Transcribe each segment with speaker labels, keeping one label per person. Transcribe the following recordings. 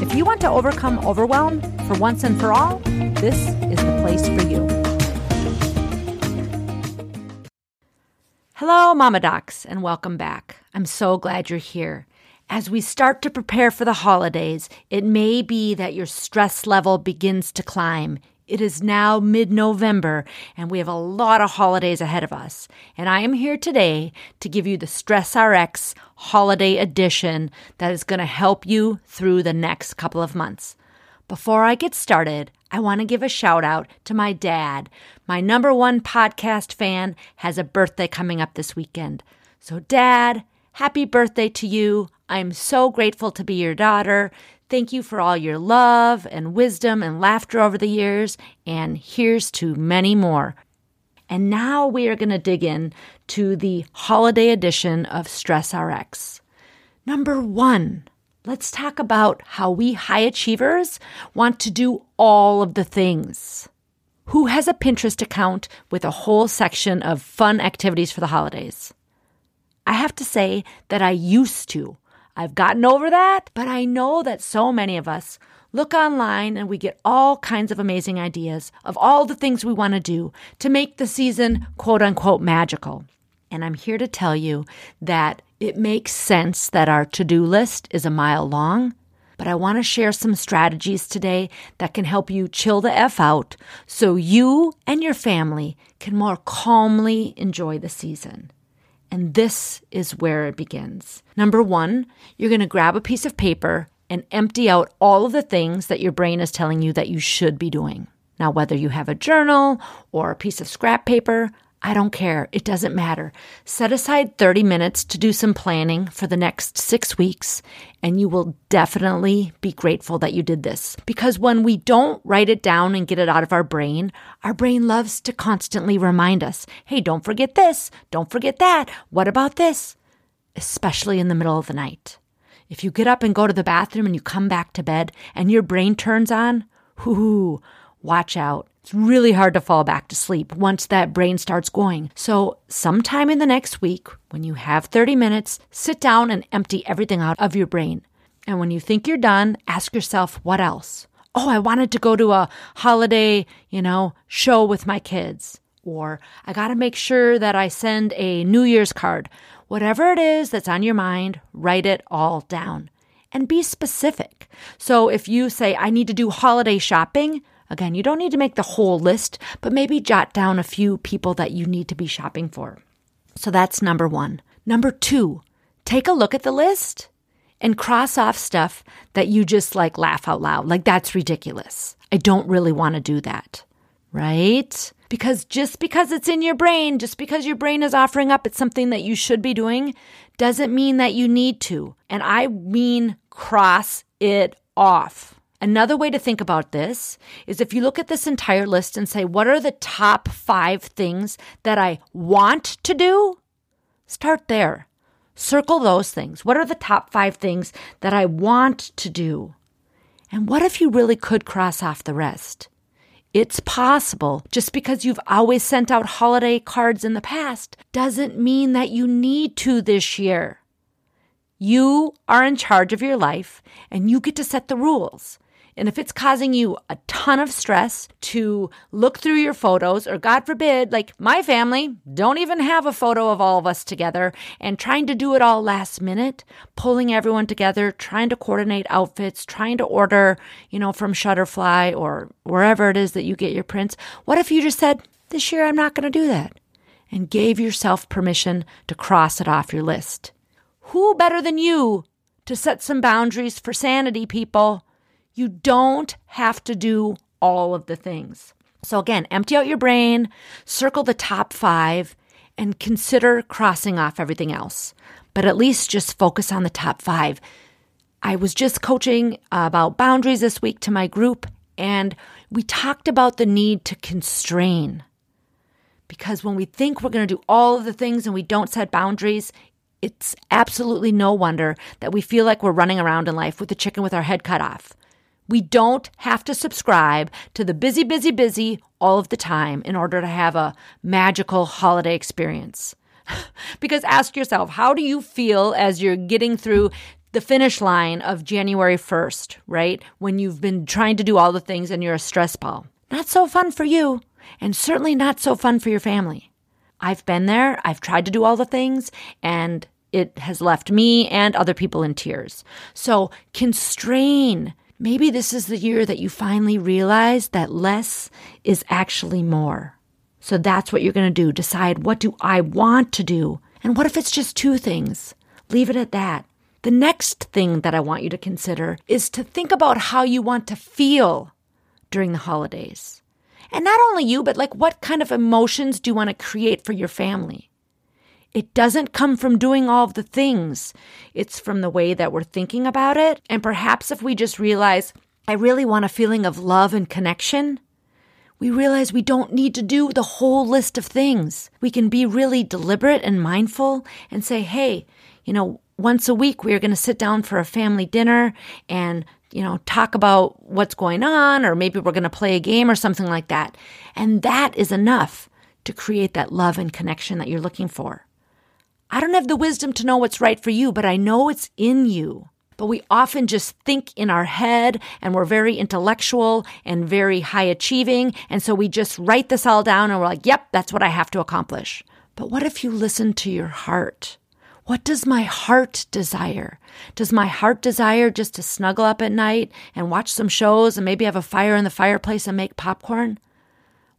Speaker 1: If you want to overcome overwhelm for once and for all, this is the place for you. Hello, Mama Docs, and welcome back. I'm so glad you're here. As we start to prepare for the holidays, it may be that your stress level begins to climb. It is now mid November, and we have a lot of holidays ahead of us. And I am here today to give you the Stress RX Holiday Edition that is going to help you through the next couple of months. Before I get started, I want to give a shout out to my dad. My number one podcast fan has a birthday coming up this weekend. So, Dad, happy birthday to you. I'm so grateful to be your daughter. Thank you for all your love and wisdom and laughter over the years. And here's to many more. And now we are going to dig in to the holiday edition of Stress RX. Number one, let's talk about how we high achievers want to do all of the things. Who has a Pinterest account with a whole section of fun activities for the holidays? I have to say that I used to. I've gotten over that, but I know that so many of us look online and we get all kinds of amazing ideas of all the things we want to do to make the season quote unquote magical. And I'm here to tell you that it makes sense that our to do list is a mile long, but I want to share some strategies today that can help you chill the F out so you and your family can more calmly enjoy the season. And this is where it begins. Number one, you're going to grab a piece of paper and empty out all of the things that your brain is telling you that you should be doing. Now, whether you have a journal or a piece of scrap paper, I don't care. It doesn't matter. Set aside 30 minutes to do some planning for the next six weeks, and you will definitely be grateful that you did this. Because when we don't write it down and get it out of our brain, our brain loves to constantly remind us hey, don't forget this, don't forget that, what about this? Especially in the middle of the night. If you get up and go to the bathroom and you come back to bed and your brain turns on, whoo, watch out. It's really hard to fall back to sleep once that brain starts going. So, sometime in the next week, when you have 30 minutes, sit down and empty everything out of your brain. And when you think you're done, ask yourself, what else? Oh, I wanted to go to a holiday, you know, show with my kids. Or I got to make sure that I send a New Year's card. Whatever it is that's on your mind, write it all down and be specific. So if you say, I need to do holiday shopping, Again, you don't need to make the whole list, but maybe jot down a few people that you need to be shopping for. So that's number one. Number two, take a look at the list and cross off stuff that you just like laugh out loud. Like, that's ridiculous. I don't really want to do that. Right? Because just because it's in your brain, just because your brain is offering up it's something that you should be doing, doesn't mean that you need to. And I mean cross it off. Another way to think about this is if you look at this entire list and say, what are the top five things that I want to do? Start there. Circle those things. What are the top five things that I want to do? And what if you really could cross off the rest? It's possible. Just because you've always sent out holiday cards in the past doesn't mean that you need to this year. You are in charge of your life and you get to set the rules. And if it's causing you a ton of stress to look through your photos, or God forbid, like my family don't even have a photo of all of us together and trying to do it all last minute, pulling everyone together, trying to coordinate outfits, trying to order, you know, from Shutterfly or wherever it is that you get your prints. What if you just said, this year I'm not going to do that? And gave yourself permission to cross it off your list. Who better than you to set some boundaries for sanity, people? You don't have to do all of the things. So, again, empty out your brain, circle the top five, and consider crossing off everything else. But at least just focus on the top five. I was just coaching about boundaries this week to my group, and we talked about the need to constrain. Because when we think we're going to do all of the things and we don't set boundaries, it's absolutely no wonder that we feel like we're running around in life with the chicken with our head cut off. We don't have to subscribe to the busy, busy, busy all of the time in order to have a magical holiday experience. because ask yourself, how do you feel as you're getting through the finish line of January 1st, right? When you've been trying to do all the things and you're a stress ball. Not so fun for you, and certainly not so fun for your family. I've been there, I've tried to do all the things, and it has left me and other people in tears. So constrain. Maybe this is the year that you finally realize that less is actually more. So that's what you're going to do. Decide what do I want to do? And what if it's just two things? Leave it at that. The next thing that I want you to consider is to think about how you want to feel during the holidays. And not only you, but like what kind of emotions do you want to create for your family? It doesn't come from doing all of the things. It's from the way that we're thinking about it. And perhaps if we just realize, I really want a feeling of love and connection, we realize we don't need to do the whole list of things. We can be really deliberate and mindful and say, hey, you know, once a week we are going to sit down for a family dinner and you know talk about what's going on or maybe we're going to play a game or something like that and that is enough to create that love and connection that you're looking for i don't have the wisdom to know what's right for you but i know it's in you but we often just think in our head and we're very intellectual and very high achieving and so we just write this all down and we're like yep that's what i have to accomplish but what if you listen to your heart what does my heart desire? Does my heart desire just to snuggle up at night and watch some shows and maybe have a fire in the fireplace and make popcorn?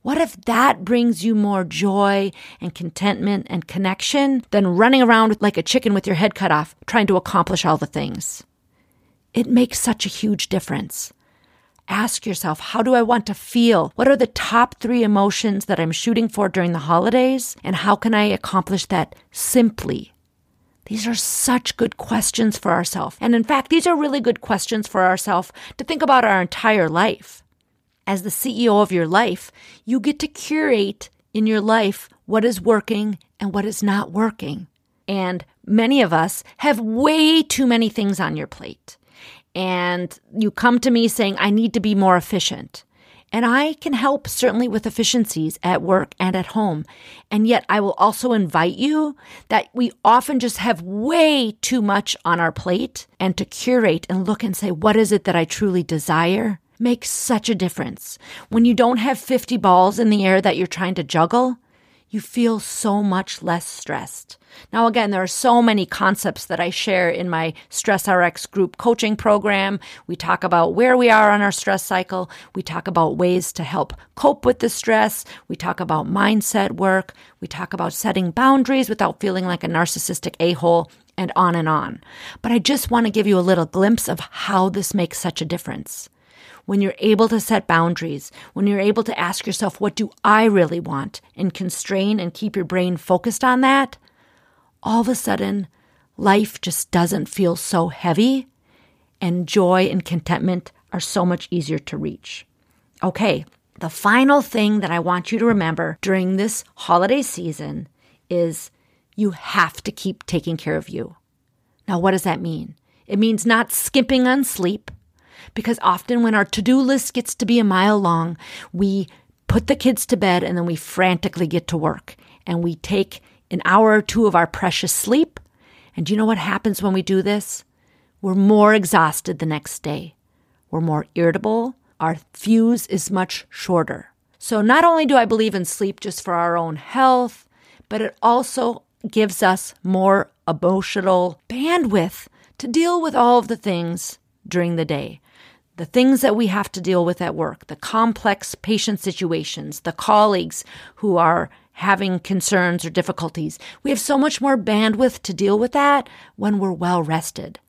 Speaker 1: What if that brings you more joy and contentment and connection than running around like a chicken with your head cut off trying to accomplish all the things? It makes such a huge difference. Ask yourself, how do I want to feel? What are the top three emotions that I'm shooting for during the holidays? And how can I accomplish that simply these are such good questions for ourselves. And in fact, these are really good questions for ourselves to think about our entire life. As the CEO of your life, you get to curate in your life what is working and what is not working. And many of us have way too many things on your plate. And you come to me saying, I need to be more efficient. And I can help certainly with efficiencies at work and at home. And yet I will also invite you that we often just have way too much on our plate and to curate and look and say, what is it that I truly desire? Makes such a difference. When you don't have 50 balls in the air that you're trying to juggle, you feel so much less stressed. Now, again, there are so many concepts that I share in my Stress RX group coaching program. We talk about where we are on our stress cycle. We talk about ways to help cope with the stress. We talk about mindset work. We talk about setting boundaries without feeling like a narcissistic a hole and on and on. But I just want to give you a little glimpse of how this makes such a difference when you're able to set boundaries, when you're able to ask yourself, what do I really want? And constrain and keep your brain focused on that, all of a sudden, life just doesn't feel so heavy, and joy and contentment are so much easier to reach. Okay, the final thing that I want you to remember during this holiday season is you have to keep taking care of you. Now, what does that mean? It means not skimping on sleep, because often when our to do list gets to be a mile long, we put the kids to bed and then we frantically get to work and we take an hour or two of our precious sleep. And do you know what happens when we do this? We're more exhausted the next day. We're more irritable. Our fuse is much shorter. So, not only do I believe in sleep just for our own health, but it also gives us more emotional bandwidth to deal with all of the things during the day the things that we have to deal with at work, the complex patient situations, the colleagues who are having concerns or difficulties. We have so much more bandwidth to deal with that when we're well rested.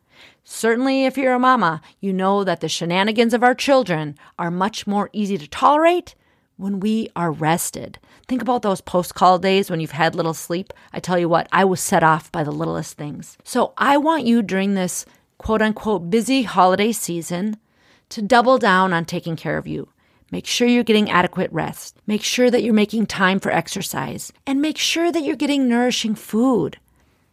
Speaker 1: Certainly, if you're a mama, you know that the shenanigans of our children are much more easy to tolerate when we are rested. Think about those post call days when you've had little sleep. I tell you what, I was set off by the littlest things. So I want you during this quote unquote busy holiday season to double down on taking care of you. Make sure you're getting adequate rest. Make sure that you're making time for exercise. And make sure that you're getting nourishing food.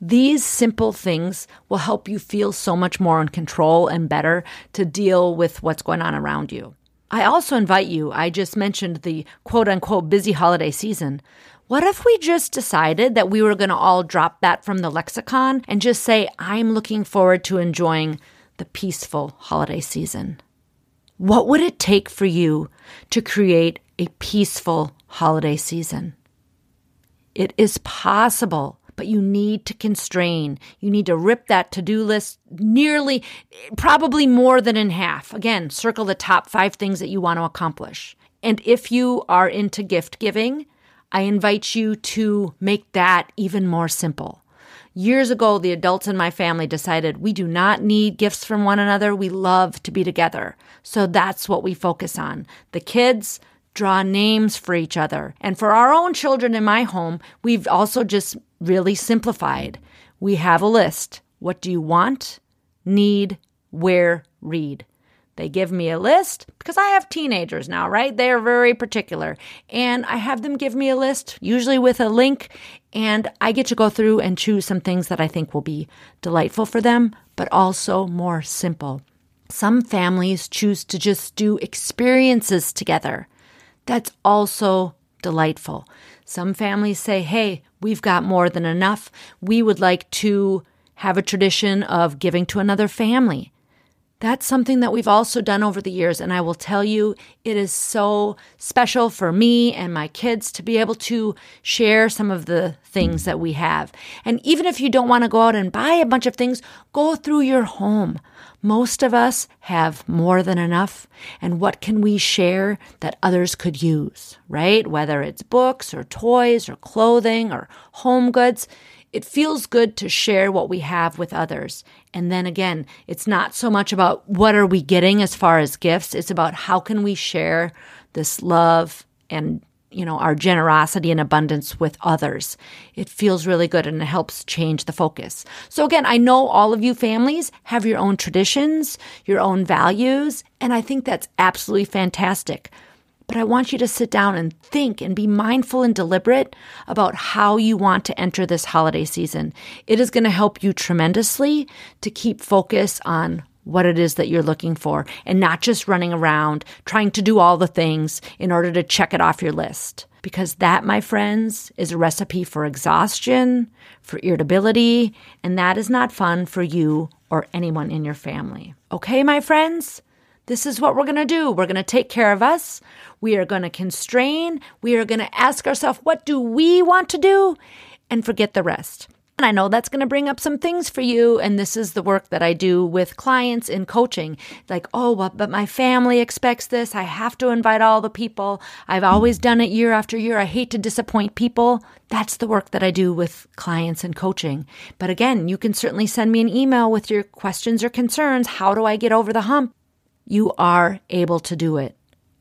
Speaker 1: These simple things will help you feel so much more in control and better to deal with what's going on around you. I also invite you, I just mentioned the quote unquote busy holiday season. What if we just decided that we were going to all drop that from the lexicon and just say, I'm looking forward to enjoying the peaceful holiday season? What would it take for you to create a peaceful holiday season? It is possible, but you need to constrain. You need to rip that to do list nearly, probably more than in half. Again, circle the top five things that you want to accomplish. And if you are into gift giving, I invite you to make that even more simple. Years ago, the adults in my family decided we do not need gifts from one another. We love to be together. So that's what we focus on. The kids draw names for each other. And for our own children in my home, we've also just really simplified. We have a list. What do you want, need, wear, read? They give me a list because I have teenagers now, right? They are very particular. And I have them give me a list, usually with a link, and I get to go through and choose some things that I think will be delightful for them, but also more simple. Some families choose to just do experiences together. That's also delightful. Some families say, hey, we've got more than enough. We would like to have a tradition of giving to another family. That's something that we've also done over the years. And I will tell you, it is so special for me and my kids to be able to share some of the things that we have. And even if you don't want to go out and buy a bunch of things, go through your home. Most of us have more than enough. And what can we share that others could use, right? Whether it's books or toys or clothing or home goods. It feels good to share what we have with others. And then again, it's not so much about what are we getting as far as gifts, it's about how can we share this love and you know our generosity and abundance with others. It feels really good and it helps change the focus. So again i know all of you families have your own traditions your own values and i think that's absolutely fantastic but I want you to sit down and think and be mindful and deliberate about how you want to enter this holiday season. It is going to help you tremendously to keep focus on what it is that you're looking for and not just running around trying to do all the things in order to check it off your list. Because that, my friends, is a recipe for exhaustion, for irritability, and that is not fun for you or anyone in your family. Okay, my friends? This is what we're going to do. We're going to take care of us. We are going to constrain. We are going to ask ourselves, what do we want to do? And forget the rest. And I know that's going to bring up some things for you. And this is the work that I do with clients in coaching. Like, oh, well, but my family expects this. I have to invite all the people. I've always done it year after year. I hate to disappoint people. That's the work that I do with clients and coaching. But again, you can certainly send me an email with your questions or concerns. How do I get over the hump? You are able to do it.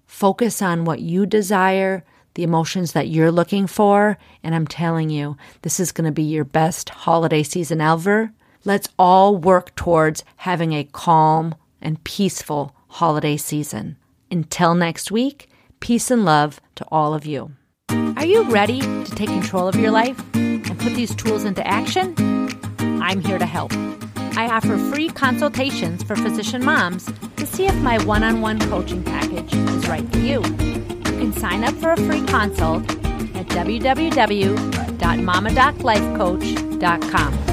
Speaker 1: Focus on what you desire, the emotions that you're looking for, and I'm telling you, this is going to be your best holiday season ever. Let's all work towards having a calm and peaceful holiday season. Until next week, peace and love to all of you. Are you ready to take control of your life and put these tools into action? I'm here to help. I offer free consultations for physician moms to see if my one on one coaching package is right for you. You can sign up for a free consult at www.mamadoclifecoach.com.